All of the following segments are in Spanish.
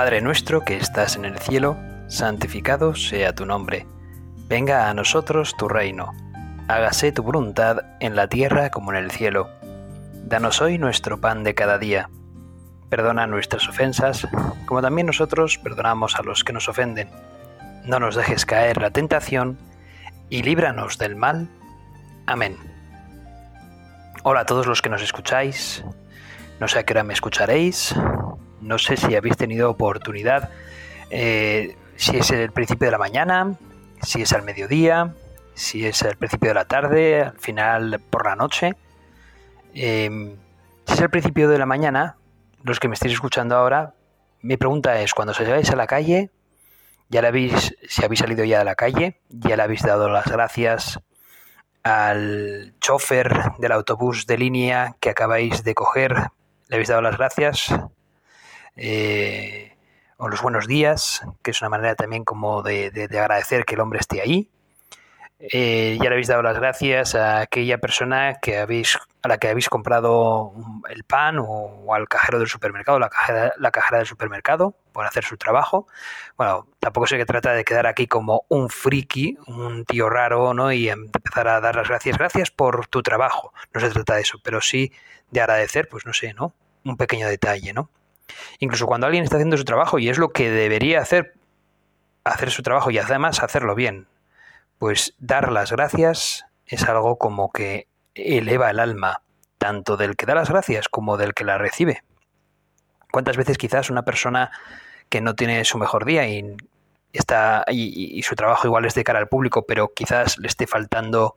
Padre nuestro que estás en el cielo, santificado sea tu nombre. Venga a nosotros tu reino. Hágase tu voluntad en la tierra como en el cielo. Danos hoy nuestro pan de cada día. Perdona nuestras ofensas, como también nosotros perdonamos a los que nos ofenden. No nos dejes caer la tentación y líbranos del mal. Amén. Hola a todos los que nos escucháis. No sé a qué hora me escucharéis. No sé si habéis tenido oportunidad, eh, si es el principio de la mañana, si es al mediodía, si es al principio de la tarde, al final por la noche. Em, si es el principio de la mañana, los que me estéis escuchando ahora, mi pregunta es, cuando salgáis a la calle, ya le habéis, si habéis salido ya de la calle, ya le habéis dado las gracias al chofer del autobús de línea que acabáis de coger, le habéis dado las gracias, eh, o los buenos días, que es una manera también como de, agradecer que el hombre esté ahí. Eh, ya le habéis dado las gracias a aquella persona que habéis, a la que habéis comprado el pan o, al cajero del supermercado, la cajera, la cajera del supermercado, por hacer su trabajo. Bueno, tampoco se trata de quedar aquí como un friki, un tío raro, ¿no? Y empezar a dar las gracias. Gracias por tu trabajo. No se trata de eso, pero sí de agradecer, pues no sé, ¿no? Un pequeño detalle, ¿no? Incluso cuando alguien está haciendo su trabajo y es lo que debería hacer, hacer su trabajo y además hacerlo bien, pues dar las gracias es algo como que eleva el alma, tanto del que da las gracias como del que las recibe. ¿Cuántas veces quizás una persona que no tiene su mejor día y está y, su trabajo igual es de cara al público, pero quizás le esté faltando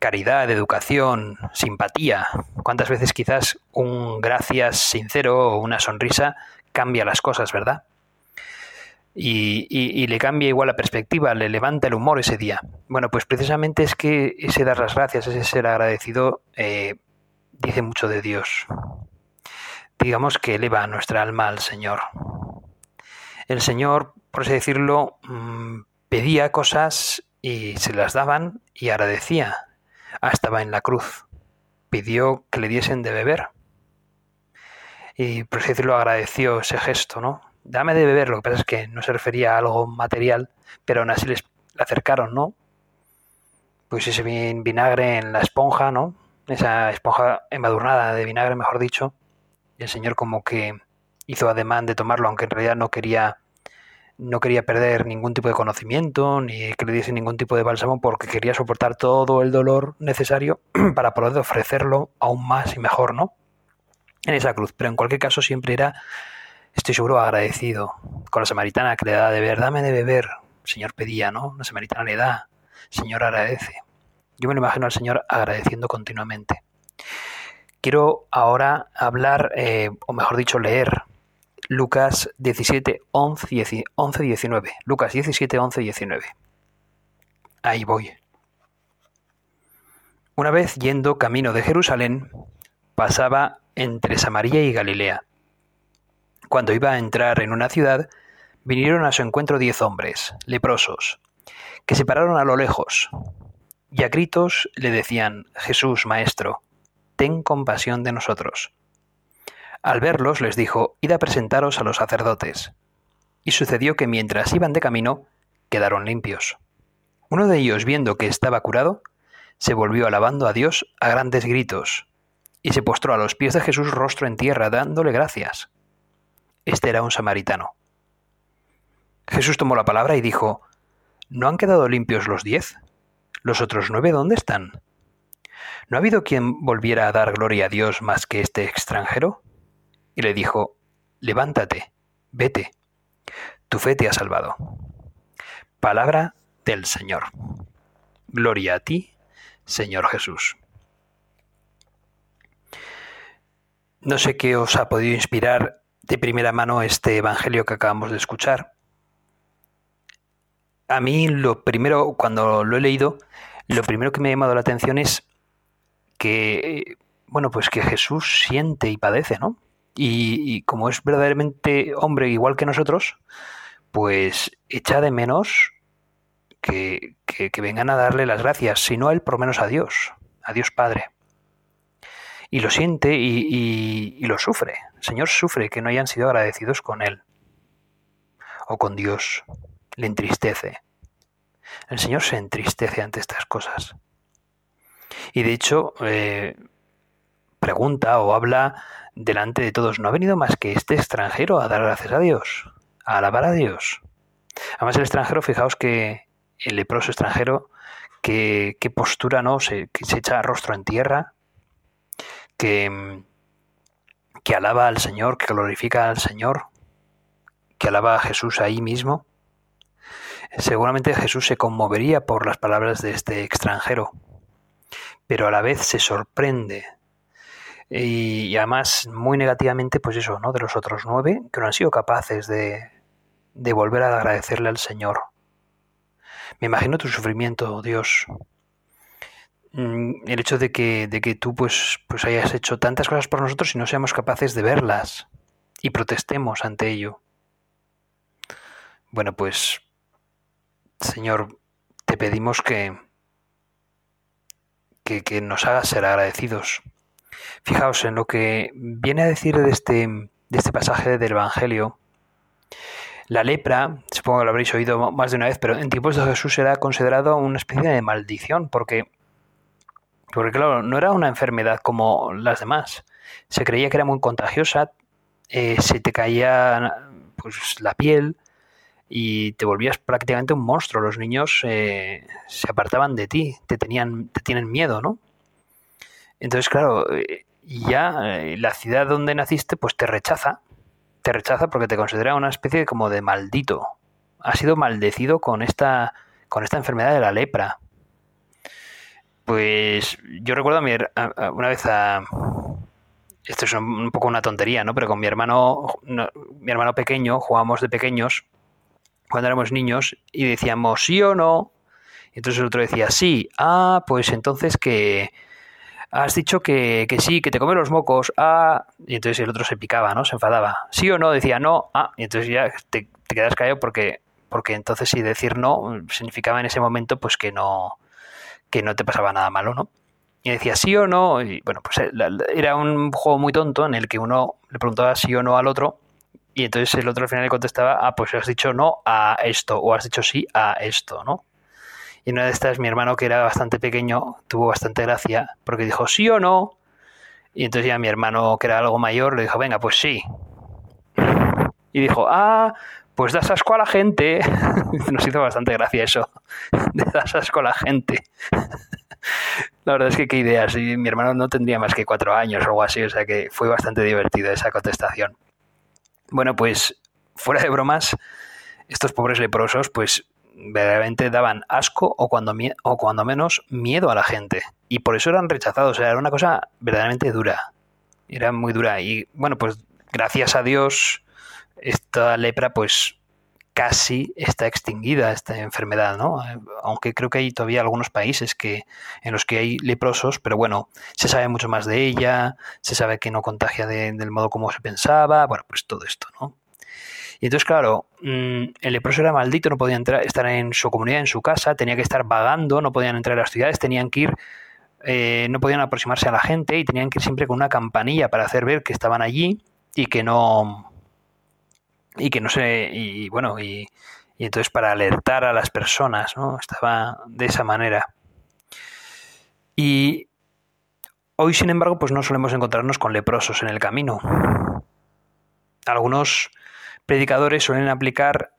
caridad, educación, simpatía. ¿Cuántas veces quizás un gracias sincero o una sonrisa cambia las cosas, verdad? Y, le cambia igual la perspectiva, le levanta el humor ese día. Bueno, pues precisamente es que ese dar las gracias, ese ser agradecido, eh, dice mucho de Dios. Digamos que eleva nuestra alma al Señor. El Señor, por así decirlo, mm, pedía cosas y se las daban y agradecía. Ah, estaba en la cruz. Pidió que le diesen de beber. Y por así decirlo agradeció ese gesto, ¿no? Dame de beber, lo que pasa es que no se refería a algo material, pero aún así les acercaron, ¿no? Pues ese vinagre en la esponja, ¿no? Esa esponja embadurnada de vinagre, mejor dicho. Y el Señor como que hizo ademán de tomarlo, aunque en realidad no quería no quería perder ningún tipo de conocimiento ni que le diese ningún tipo de bálsamo porque quería soportar todo el dolor necesario para poder ofrecerlo aún más y mejor, ¿no? En esa cruz. Pero en cualquier caso siempre era, estoy seguro, agradecido con la samaritana que le da de beber. Dame de beber. Señor pedía, ¿no? La samaritana le da. Señor agradece. Yo me lo imagino al Señor agradeciendo continuamente. Quiero ahora hablar, eh, o mejor dicho, leer Lucas 17, 11, 19. Lucas 17, 11, 19. Ahí voy. Una vez yendo camino de Jerusalén, pasaba entre Samaria y Galilea. Cuando iba a entrar en una ciudad, vinieron a su encuentro diez hombres, leprosos, que se pararon a lo lejos, y a gritos le decían, Jesús, Maestro, ten compasión de nosotros. Al verlos les dijo, Id a presentaros a los sacerdotes. Y sucedió que mientras iban de camino, quedaron limpios. Uno de ellos, viendo que estaba curado, se volvió alabando a Dios a grandes gritos, y se postró a los pies de Jesús rostro en tierra, dándole gracias. Este era un samaritano. Jesús tomó la palabra y dijo, ¿No han quedado limpios los diez? ¿Los otros nueve dónde están? ¿No ha habido quien volviera a dar gloria a Dios más que este extranjero? Y le dijo, levántate, vete, tu fe te ha salvado. Palabra del Señor. Gloria a ti, Señor Jesús. No sé qué os ha podido inspirar de primera mano este Evangelio que acabamos de escuchar. A mí lo primero, cuando lo he leído, lo primero que me ha llamado la atención es que, bueno, pues que Jesús siente y padece, ¿no? Y, como es verdaderamente hombre igual que nosotros, pues echa de menos que, vengan a darle las gracias, si no a él, por lo menos a Dios, a Dios Padre. Y lo siente y, y, lo sufre. El Señor sufre que no hayan sido agradecidos con él. o con Dios. Le entristece. El Señor se entristece ante estas cosas. Y de hecho, eh, pregunta o habla delante de todos, no ha venido más que este extranjero a dar gracias a Dios, a alabar a Dios. Además el extranjero, fijaos que el leproso extranjero, qué postura, ¿no? Se, que se echa rostro en tierra, que, que alaba al Señor, que glorifica al Señor, que alaba a Jesús ahí mismo. Seguramente Jesús se conmovería por las palabras de este extranjero, pero a la vez se sorprende y, además muy negativamente, pues eso, ¿no? De los otros nueve que no han sido capaces de, de volver a agradecerle al Señor. Me imagino tu sufrimiento, Dios. Mm, el hecho de que, de que tú pues, pues hayas hecho tantas cosas por nosotros y no seamos capaces de verlas y protestemos ante ello. Bueno, pues, Señor, te pedimos que, que, que nos hagas ser agradecidos Fijaos en lo que viene a decir de este, de este pasaje del Evangelio. La lepra, supongo que lo habréis oído más de una vez, pero en tiempos de Jesús era considerado una especie de maldición, porque, porque claro, no era una enfermedad como las demás. Se creía que era muy contagiosa, eh, se te caía pues, la piel y te volvías prácticamente un monstruo. Los niños eh, se apartaban de ti, te, tenían, te tienen miedo, ¿no? Entonces, claro, eh, ya eh, la ciudad donde naciste pues te rechaza, te rechaza porque te considera una especie como de maldito. Ha sido maldecido con esta, con esta enfermedad de la lepra. Pues yo recuerdo a una vez a... Esto es un poco una tontería, ¿no? Pero con mi hermano, mi hermano pequeño, jugábamos de pequeños cuando éramos niños y decíamos sí o no. Y entonces el otro decía sí. Ah, pues entonces que has dicho que, sí, que te come los mocos, ah, y entonces el otro se picaba, ¿no? Se enfadaba. Sí o no, decía no, ah, y entonces ya te, quedas callado porque, porque entonces si decir no significaba en ese momento pues que no, que no te pasaba nada malo, ¿no? Y decía sí o no, y bueno, pues eh, era un juego muy tonto en el que uno le preguntaba sí o no al otro, y entonces el otro al final le contestaba, ah, pues has dicho no a esto, o has dicho sí a esto, ¿no? Y una de estas, mi hermano, que era bastante pequeño, tuvo bastante gracia, porque dijo sí o no. Y entonces ya mi hermano, que era algo mayor, le dijo, venga, pues sí. Y dijo, ah, pues das asco a la gente. Nos hizo bastante gracia eso, de das asco a la gente. La verdad es que qué ideas. Mi hermano no tendría más que cuatro años o algo así, o sea que fue bastante divertido esa contestación. Bueno, pues fuera de bromas, estos pobres leprosos, pues verdaderamente daban asco o cuando, o cuando menos miedo a la gente. Y por eso eran rechazados. era una cosa verdaderamente dura. Era muy dura. Y bueno, pues gracias a Dios, esta lepra, pues casi está extinguida esta enfermedad, ¿no? Aunque creo que hay todavía algunos países que, en los que hay leprosos, pero bueno, se sabe mucho más de ella, se sabe que no contagia del modo como se pensaba, bueno, pues todo esto, ¿no? Y entonces, claro, mm, el leproso era maldito, no podía entrar, estar en su comunidad, en su casa, tenía que estar vagando, no podían entrar a las ciudades, tenían que ir, eh, no podían aproximarse a la gente y tenían que ir siempre con una campanilla para hacer ver que estaban allí y que no. y que no se. y bueno, y, y entonces para alertar a las personas, ¿no? Estaba de esa manera. Y hoy, sin embargo, pues no solemos encontrarnos con leprosos en el camino. Algunos predicadores suelen aplicar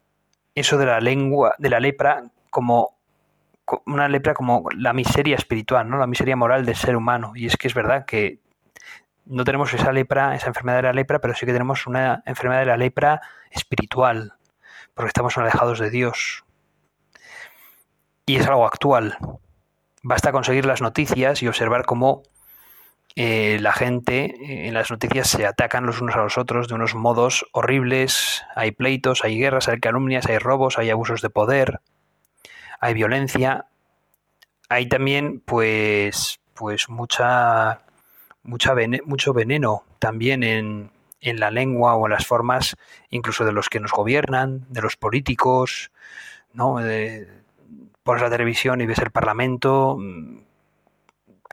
eso de la lengua, de la lepra, como una lepra como la miseria espiritual, ¿no? La miseria moral del ser humano. Y es que es verdad que no tenemos esa lepra, esa enfermedad de la lepra, pero sí que tenemos una enfermedad de la lepra espiritual, porque estamos alejados de Dios. Y es algo actual. Basta conseguir las noticias y observar cómo eh, la gente eh, en las noticias se atacan los unos a los otros de unos modos horribles. Hay pleitos, hay guerras, hay calumnias, hay robos, hay abusos de poder, hay violencia. Hay también, pues, pues mucha, mucha mucho veneno también en, en la lengua o en las formas, incluso de los que nos gobiernan, de los políticos, ¿no? pones la televisión y ves el parlamento,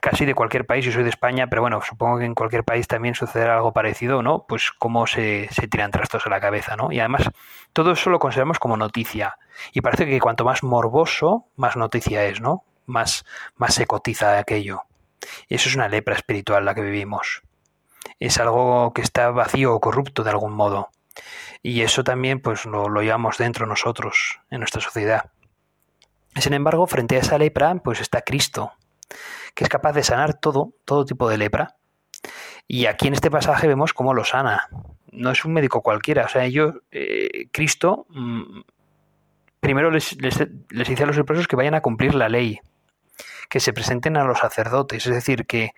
casi de cualquier país, yo soy de España, pero bueno, supongo que en cualquier país también sucederá algo parecido, ¿no? Pues cómo se, se tiran trastos a la cabeza, ¿no? Y además, todo eso lo consideramos como noticia. Y parece que cuanto más morboso, más noticia es, ¿no? Más, más se cotiza aquello. Eso es una lepra espiritual la que vivimos. Es algo que está vacío o corrupto de algún modo. Y eso también pues lo, lo llevamos dentro nosotros, en nuestra sociedad. Sin embargo, frente a esa lepra, pues está Cristo, que es capaz de sanar todo, todo tipo de lepra. Y aquí en este pasaje vemos cómo lo sana. No es un médico cualquiera. O sea, ellos, eh, Cristo, mmm, primero les, les, dice a los leprosos que vayan a cumplir la ley, que se presenten a los sacerdotes, es decir, que,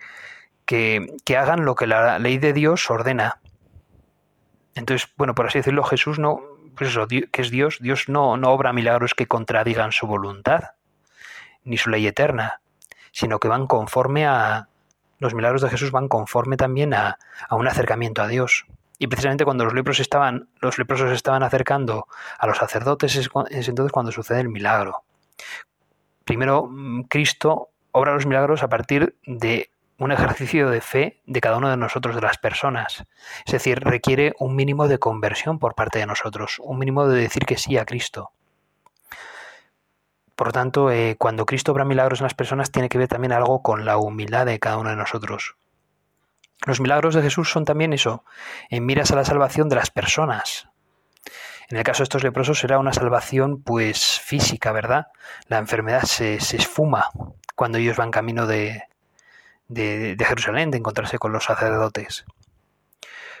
que, que hagan lo que la ley de Dios ordena. Entonces, bueno, por así decirlo, Jesús no, pues eso, que es Dios, Dios no, no obra milagros que contradigan su voluntad, ni su ley eterna, sino que van conforme a... Los milagros de Jesús van conforme también a, a un acercamiento a Dios. Y precisamente cuando los leprosos estaban, los leprosos estaban acercando a los sacerdotes es, es entonces cuando sucede el milagro. Primero, Cristo obra los milagros a partir de un ejercicio de fe de cada uno de nosotros, de las personas. Es decir, requiere un mínimo de conversión por parte de nosotros, un mínimo de decir que sí a Cristo. Por tanto, eh, cuando Cristo obra milagros en las personas, tiene que ver también algo con la humildad de cada uno de nosotros. Los milagros de Jesús son también eso, en miras a la salvación de las personas. En el caso de estos leprosos será una salvación pues física, ¿verdad? La enfermedad se, se esfuma cuando ellos van camino de, de, de, Jerusalén, de encontrarse con los sacerdotes.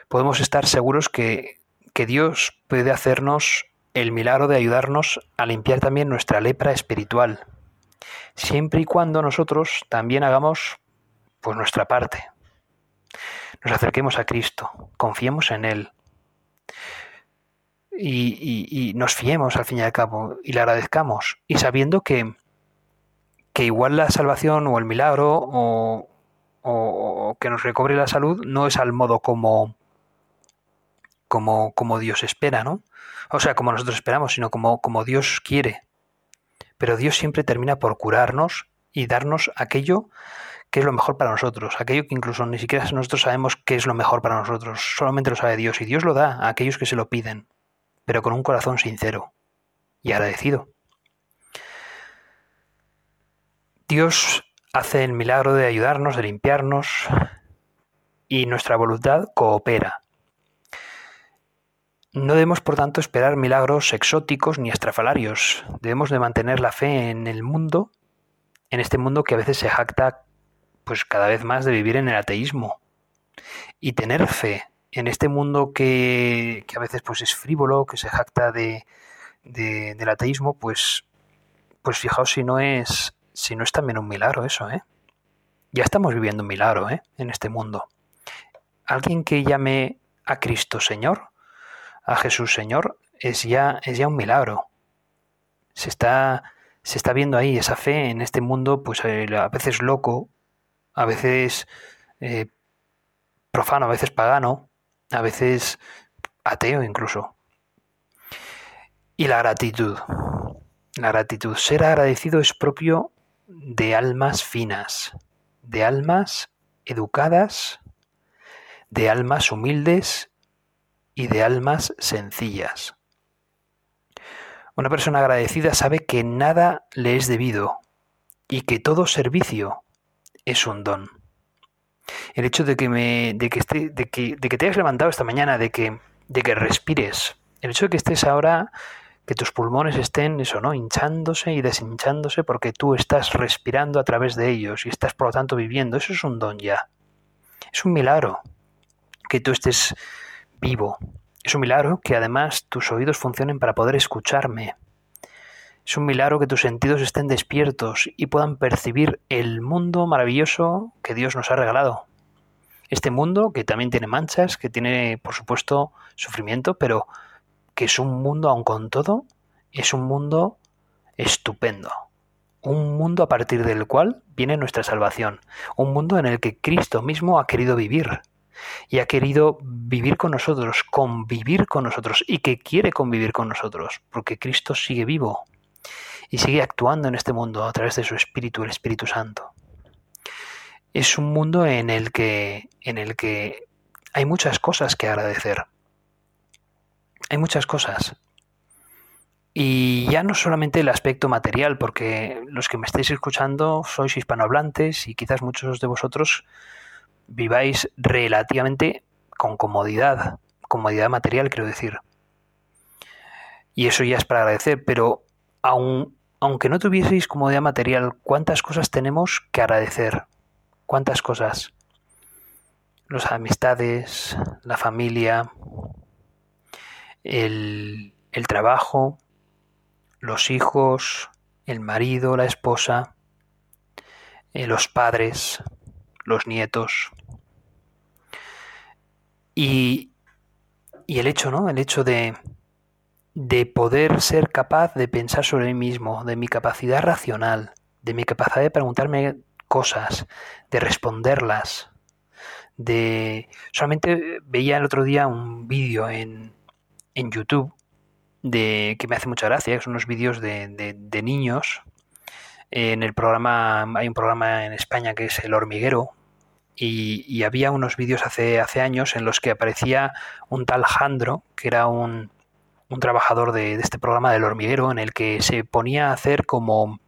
Podemos estar seguros que, que Dios puede hacernos el milagro de ayudarnos a limpiar también nuestra lepra espiritual, siempre y cuando nosotros también hagamos pues nuestra parte. Nos acerquemos a Cristo, confiemos en Él y, nos fiemos al fin y al cabo y le agradezcamos y sabiendo que, que igual la salvación o el milagro o, o, que nos recobre la salud no es al modo como, como, como Dios espera, ¿no? O sea, como nosotros esperamos, sino como, como Dios quiere. Pero Dios siempre termina por curarnos y darnos aquello que es lo mejor para nosotros, aquello que incluso ni siquiera nosotros sabemos qué es lo mejor para nosotros, solamente lo sabe Dios y Dios lo da a aquellos que se lo piden, pero con un corazón sincero y agradecido. Dios hace el milagro de ayudarnos, de limpiarnos, y nuestra voluntad coopera. No debemos, por tanto, esperar milagros exóticos ni estrafalarios. Debemos de mantener la fe en el mundo, en este mundo que a veces se jacta, pues cada vez más de vivir en el ateísmo. Y tener fe en este mundo que, a veces pues es frívolo, que se jacta de, del ateísmo, pues, pues fijaos si no es si no es también un milagro eso, ¿eh? Ya estamos viviendo un milagro, ¿eh? En este mundo. Alguien que llame a Cristo Señor, a Jesús Señor, es ya, es ya un milagro. Se está, se está viendo ahí esa fe en este mundo, pues eh, a veces loco, a veces eh, profano, a veces pagano, a veces ateo incluso. Y la gratitud. La gratitud. Ser agradecido es propio de almas finas, de almas educadas, de almas humildes y de almas sencillas. Una persona agradecida sabe que nada le es debido y que todo servicio es un don. El hecho de que, me, de que, esté, de que, de que te hayas levantado esta mañana, de que, de que respires, el hecho de que estés ahora que tus pulmones estén eso, ¿no? hinchándose y deshinchándose porque tú estás respirando a través de ellos y estás por lo tanto viviendo. Eso es un don ya. Es un milagro que tú estés vivo. Es un milagro que además tus oídos funcionen para poder escucharme. Es un milagro que tus sentidos estén despiertos y puedan percibir el mundo maravilloso que Dios nos ha regalado. Este mundo que también tiene manchas, que tiene por supuesto sufrimiento, pero que es un mundo, aun con todo, es un mundo estupendo. Un mundo a partir del cual viene nuestra salvación. Un mundo en el que Cristo mismo ha querido vivir. Y ha querido vivir con nosotros, convivir con nosotros y que quiere convivir con nosotros, porque Cristo sigue vivo y sigue actuando en este mundo a través de su Espíritu, el Espíritu Santo. es un mundo en el que, en el que hay muchas cosas que agradecer. Hay muchas cosas. Y ya no solamente el aspecto material, porque los que me estáis escuchando sois hispanohablantes y quizás muchos de vosotros viváis relativamente con comodidad, comodidad material quiero decir. Y eso ya es para agradecer, pero aun, aunque no tuvieseis comodidad material, ¿cuántas cosas tenemos que agradecer? ¿Cuántas cosas? Las amistades, la familia, el, el trabajo, los hijos, el marido, la esposa, eh, los padres, los nietos. Y, y, el hecho, ¿no? El hecho de, de poder ser capaz de pensar sobre mí mismo, de mi capacidad racional, de mi capacidad de preguntarme cosas, de responderlas, de... Solamente veía el otro día un vídeo en, en YouTube de que me hace mucha gracia, que son unos vídeos de, de, niños. En el programa, hay un programa en España que es El Hormiguero, y, había unos vídeos hace, hace años en los que aparecía un tal Jandro, que era un, un trabajador de, de, este programa del hormiguero, en el que se ponía a hacer como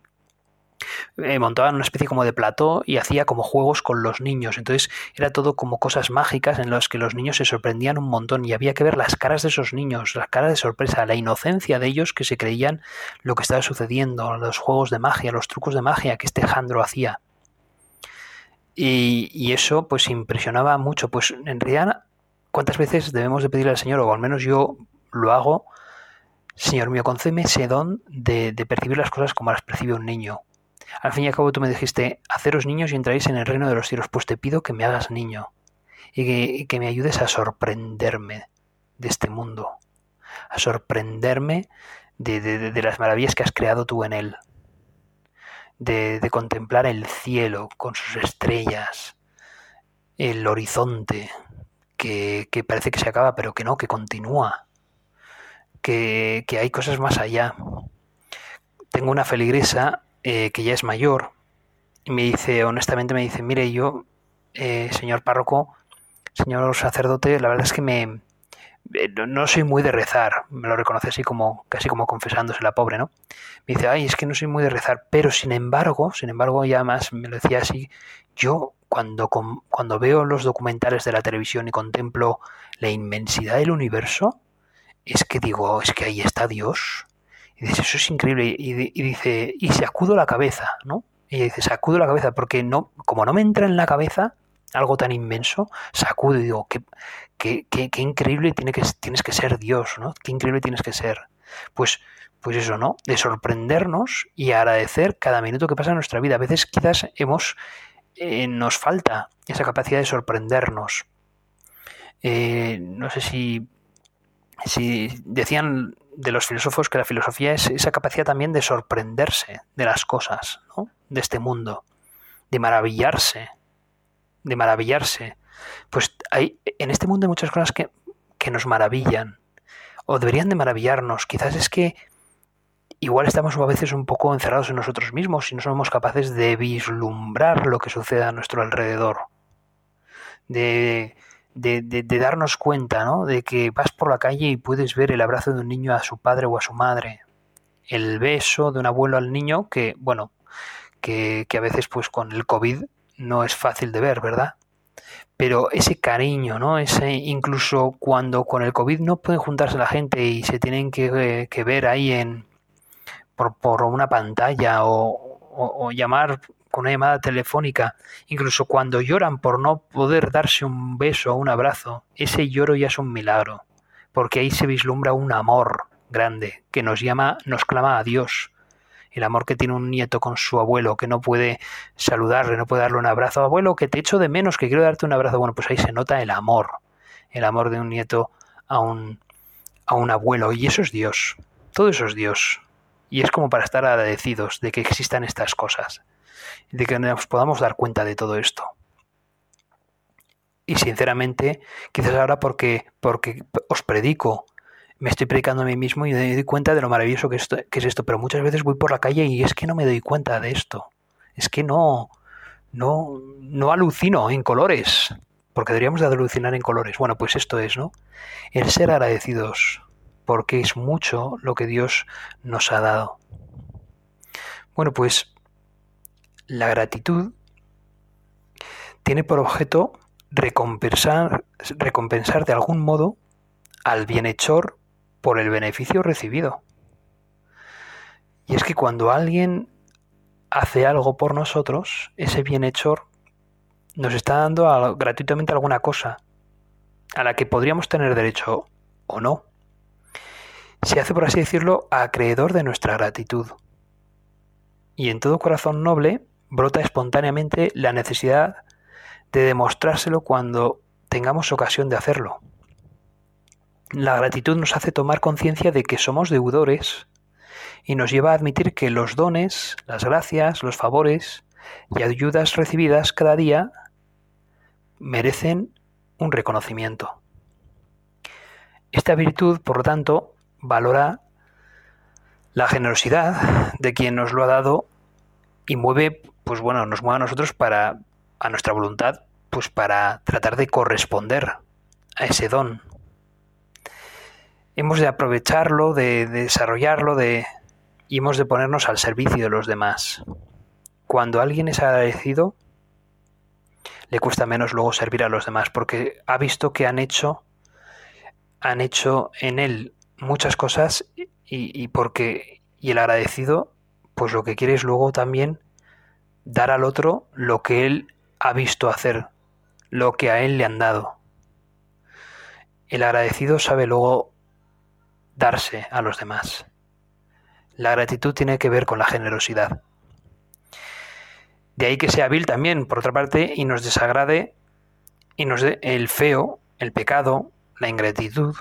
eh, montaban una especie como de plató y hacía como juegos con los niños. Entonces era todo como cosas mágicas en las que los niños se sorprendían un montón y había que ver las caras de esos niños, las caras de sorpresa, la inocencia de ellos que se creían lo que estaba sucediendo, los juegos de magia, los trucos de magia que este Jandro hacía. Y, eso pues impresionaba mucho. Pues en realidad, ¿cuántas veces debemos de pedirle al Señor, o al menos yo lo hago, Señor mío, concédeme ese don de percibir las cosas como las percibe un niño? Al fin y al cabo tú me dijiste, haceros niños y entraréis en el reino de los cielos, pues te pido que me hagas niño y que, me ayudes a sorprenderme de este mundo, a sorprenderme de, las maravillas que has creado tú en él, de, contemplar el cielo con sus estrellas, el horizonte, que, parece que se acaba, pero que no, que continúa, que, que hay cosas más allá. Tengo una feligresa eh, que ya es mayor, y me dice, honestamente me dice, mire, yo, eh, señor párroco, señor sacerdote, la verdad es que me eh, no soy muy de rezar, me lo reconoce así como, casi como confesándose la pobre, ¿no? Me dice, ay, es que no soy muy de rezar, pero sin embargo, sin embargo, ya más me lo decía así, yo cuando, cuando veo los documentales de la televisión y contemplo la inmensidad del universo, es que digo, es que ahí está Dios, y dice, eso es increíble. Y, dice, y se acudo la cabeza, ¿no? Y dice, sacudo la cabeza, porque no, como no me entra en la cabeza algo tan inmenso, sacudo y digo, qué, qué, qué, increíble tiene que, tienes que ser Dios, ¿no? Qué increíble tienes que ser. Pues, pues eso, ¿no? De sorprendernos y agradecer cada minuto que pasa en nuestra vida. A veces quizás hemos, eh, nos falta esa capacidad de sorprendernos. Eh, no sé si, si decían de los filósofos que la filosofía es esa capacidad también de sorprenderse de las cosas, ¿no? de este mundo, de maravillarse, de maravillarse. Pues hay en este mundo hay muchas cosas que, que nos maravillan, o deberían de maravillarnos. Quizás es que igual estamos a veces un poco encerrados en nosotros mismos y no somos capaces de vislumbrar lo que sucede a nuestro alrededor. De de, de, darnos cuenta, ¿no? De que vas por la calle y puedes ver el abrazo de un niño a su padre o a su madre, el beso de un abuelo al niño, que, bueno, que, que a veces pues con el COVID no es fácil de ver, ¿verdad? Pero ese cariño, ¿no? Ese, incluso cuando con el COVID no pueden juntarse la gente y se tienen que, que ver ahí en por, por una pantalla o, o, llamar con una llamada telefónica, incluso cuando lloran por no poder darse un beso o un abrazo, ese lloro ya es un milagro, porque ahí se vislumbra un amor grande que nos llama, nos clama a Dios. El amor que tiene un nieto con su abuelo, que no puede saludarle, no puede darle un abrazo. Abuelo, que te echo de menos, que quiero darte un abrazo. Bueno, pues ahí se nota el amor, el amor de un nieto a un, a un abuelo. Y eso es Dios. Todo eso es Dios. Y es como para estar agradecidos de que existan estas cosas de que nos podamos dar cuenta de todo esto. Y sinceramente, quizás ahora porque, porque os predico, me estoy predicando a mí mismo y me doy cuenta de lo maravilloso que, que es esto, pero muchas veces voy por la calle y es que no me doy cuenta de esto. Es que no, no, no alucino en colores, porque deberíamos de alucinar en colores. Bueno, pues esto es, ¿no? El ser agradecidos, porque es mucho lo que Dios nos ha dado. Bueno, pues la gratitud tiene por objeto recompensar, recompensar de algún modo al bienhechor por el beneficio recibido. Y es que cuando alguien hace algo por nosotros, ese bienhechor nos está dando gratuitamente alguna cosa a la que podríamos tener derecho o no. Se hace, por así decirlo, acreedor de nuestra gratitud. Y en todo corazón noble brota espontáneamente la necesidad de demostrárselo cuando tengamos ocasión de hacerlo. La gratitud nos hace tomar conciencia de que somos deudores y nos lleva a admitir que los dones, las gracias, los favores y ayudas recibidas cada día merecen un reconocimiento. Esta virtud, por lo tanto, valora la generosidad de quien nos lo ha dado y mueve, pues bueno, nos mueve a nosotros para, a nuestra voluntad, pues para tratar de corresponder a ese don. Hemos de aprovecharlo, de, desarrollarlo, de, y hemos de ponernos al servicio de los demás. Cuando alguien es agradecido, le cuesta menos luego servir a los demás porque ha visto que han hecho han hecho en él muchas cosas y, y porque y el agradecido pues lo que quiere es luego también dar al otro lo que él ha visto hacer, lo que a él le han dado. El agradecido sabe luego darse a los demás. La gratitud tiene que ver con la generosidad. De ahí que sea vil también, por otra parte, y nos desagrade y nos dé el feo, el pecado, la ingratitud.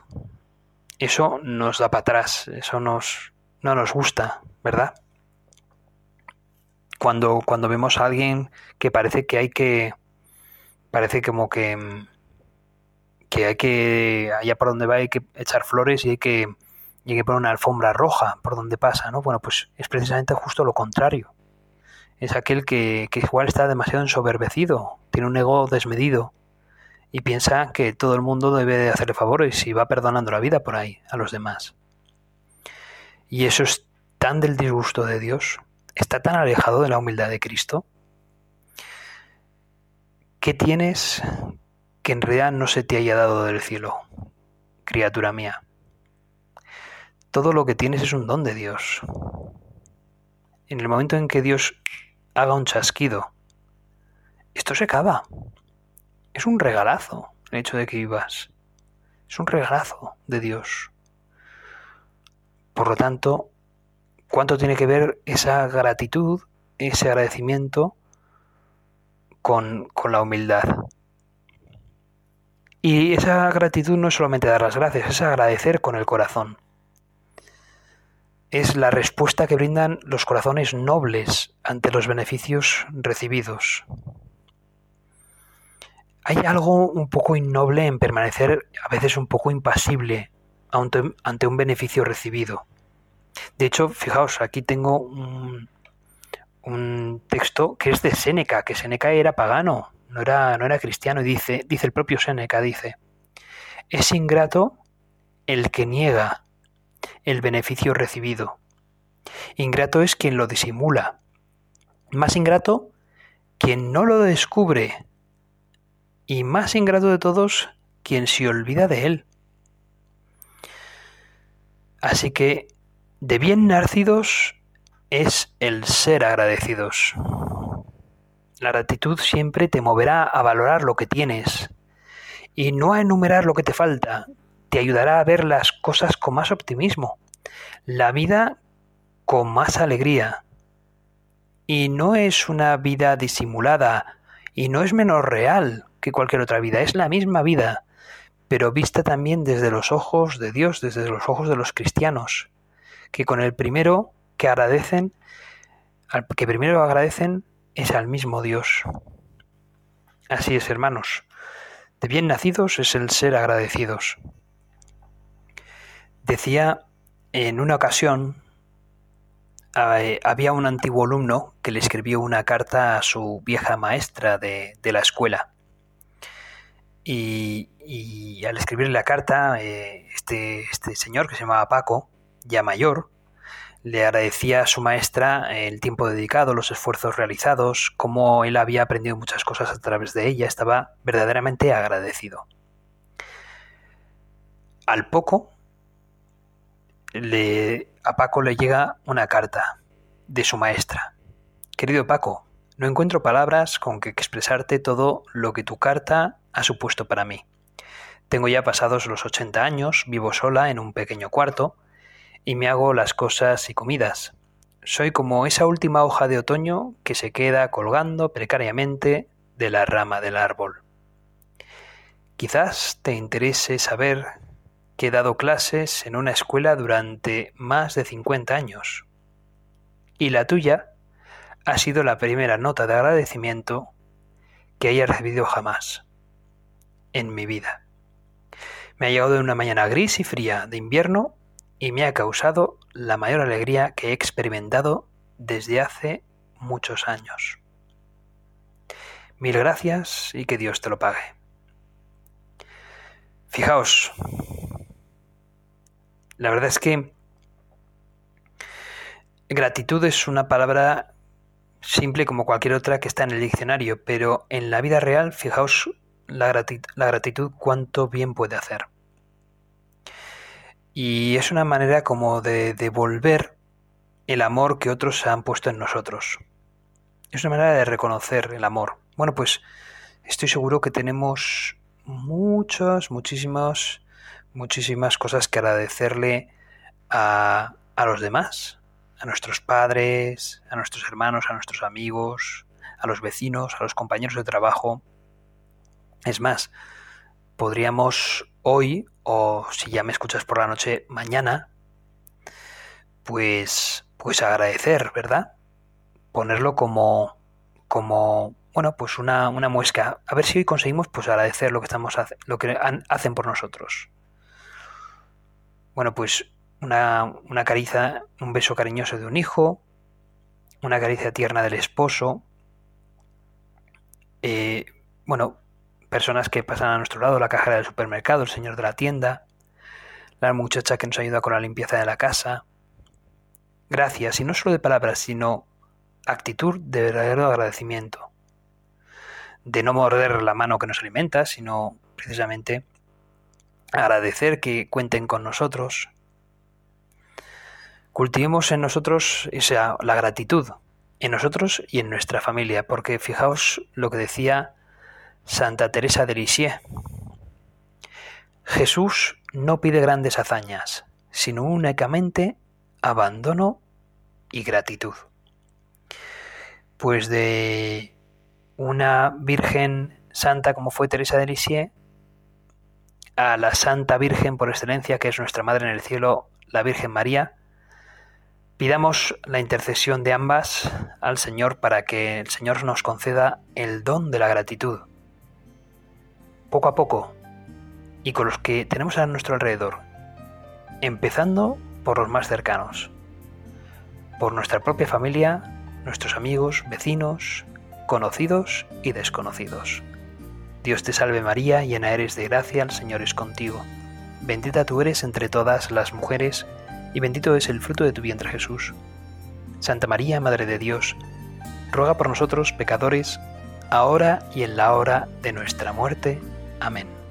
Eso nos da para atrás, eso nos, no nos gusta, ¿verdad? Cuando, cuando vemos a alguien que parece que hay que, parece como que, que hay que, allá por donde va hay que echar flores y hay que, y hay que poner una alfombra roja por donde pasa, ¿no? Bueno, pues es precisamente justo lo contrario es aquel que, igual está demasiado ensoberbecido, tiene un ego desmedido y piensa que todo el mundo debe de hacerle favores y va perdonando la vida por ahí a los demás. Y eso es tan del disgusto de Dios, está tan alejado de la humildad de Cristo. ¿Qué tienes que en realidad no se te haya dado del cielo, criatura mía? Todo lo que tienes es un don de Dios. En el momento en que Dios haga un chasquido. Esto se acaba. Es un regalazo el hecho de que vivas. Es un regalazo de Dios. Por lo tanto, ¿cuánto tiene que ver esa gratitud, ese agradecimiento con, con la humildad? Y esa gratitud no es solamente dar las gracias, es agradecer con el corazón es la respuesta que brindan los corazones nobles ante los beneficios recibidos. Hay algo un poco innoble en permanecer a veces un poco impasible ante un beneficio recibido. De hecho, fijaos, aquí tengo un, texto que es de Séneca, que Séneca era pagano, no era, no era cristiano, y dice, dice el propio Séneca, dice, es ingrato el que niega el beneficio recibido. Ingrato es quien lo disimula. Más ingrato, quien no lo descubre. Y más ingrato de todos, quien se olvida de él. Así que, de bien nacidos es el ser agradecidos. La gratitud siempre te moverá a valorar lo que tienes y no a enumerar lo que te falta, te ayudará a ver las cosas con más optimismo, la vida con más alegría. Y no es una vida disimulada, y no es menos real que cualquier otra vida, es la misma vida, pero vista también desde los ojos de Dios, desde los ojos de los cristianos, que con el primero que agradecen, al que primero agradecen es al mismo Dios. Así es, hermanos. De bien nacidos es el ser agradecidos. Decía en una ocasión eh, había un antiguo alumno que le escribió una carta a su vieja maestra de, la escuela. Y, al escribirle la carta, eh, este, este señor que se llamaba Paco, ya mayor, le agradecía a su maestra el tiempo dedicado, los esfuerzos realizados, cómo él había aprendido muchas cosas a través de ella, estaba verdaderamente agradecido. Al poco, le, a Paco le llega una carta de su maestra. Querido Paco, no encuentro palabras con que expresarte todo lo que tu carta ha supuesto para mí. Tengo ya pasados los 80 años, vivo sola en un pequeño cuarto, y me hago las cosas y comidas. Soy como esa última hoja de otoño que se queda colgando precariamente de la rama del árbol. Quizás te interese saber que he dado clases en una escuela durante más de 50 años. Y la tuya ha sido la primera nota de agradecimiento que haya recibido jamás en mi vida. Me ha llegado de una mañana gris y fría de invierno y me ha causado la mayor alegría que he experimentado desde hace muchos años. Mil gracias y que Dios te lo pague. Fijaos, la verdad es que gratitud es una palabra simple como cualquier otra que está en el diccionario, pero en la vida real, fijaos la gratitud, la gratitud cuánto bien puede hacer. Y es una manera como de devolver el amor que otros han puesto en nosotros. Es una manera de reconocer el amor. Bueno, pues estoy seguro que tenemos muchas, muchísimas, muchísimas cosas que agradecerle a, a los demás, a nuestros padres, a nuestros hermanos, a nuestros amigos, a los vecinos, a los compañeros de trabajo. Es más, podríamos hoy, o si ya me escuchas por la noche, mañana, pues, pues agradecer, ¿verdad? Ponerlo como, como, bueno, pues una, una muesca. A ver si hoy conseguimos, pues agradecer lo que estamos, lo que hacen por nosotros. Bueno, pues una, una caricia, un beso cariñoso de un hijo, una caricia tierna del esposo, eh, bueno, personas que pasan a nuestro lado, la cajera del supermercado, el señor de la tienda, la muchacha que nos ayuda con la limpieza de la casa. Gracias, y no solo de palabras, sino actitud de verdadero agradecimiento. De no morder la mano que nos alimenta, sino precisamente agradecer que cuenten con nosotros. Cultivemos en nosotros esa, la gratitud, en nosotros y en nuestra familia, porque fijaos lo que decía Santa Teresa de Lisieux. Jesús no pide grandes hazañas, sino únicamente abandono y gratitud. Pues de una Virgen santa como fue Teresa de Lisieux a la Santa Virgen por excelencia, que es nuestra Madre en el cielo, la Virgen María, pidamos la intercesión de ambas al Señor para que el Señor nos conceda el don de la gratitud poco a poco y con los que tenemos a nuestro alrededor, empezando por los más cercanos, por nuestra propia familia, nuestros amigos, vecinos, conocidos y desconocidos. Dios te salve María, llena eres de gracia, el Señor es contigo. Bendita tú eres entre todas las mujeres, y bendito es el fruto de tu vientre Jesús. Santa María, Madre de Dios, ruega por nosotros pecadores, ahora y en la hora de nuestra muerte. Amén.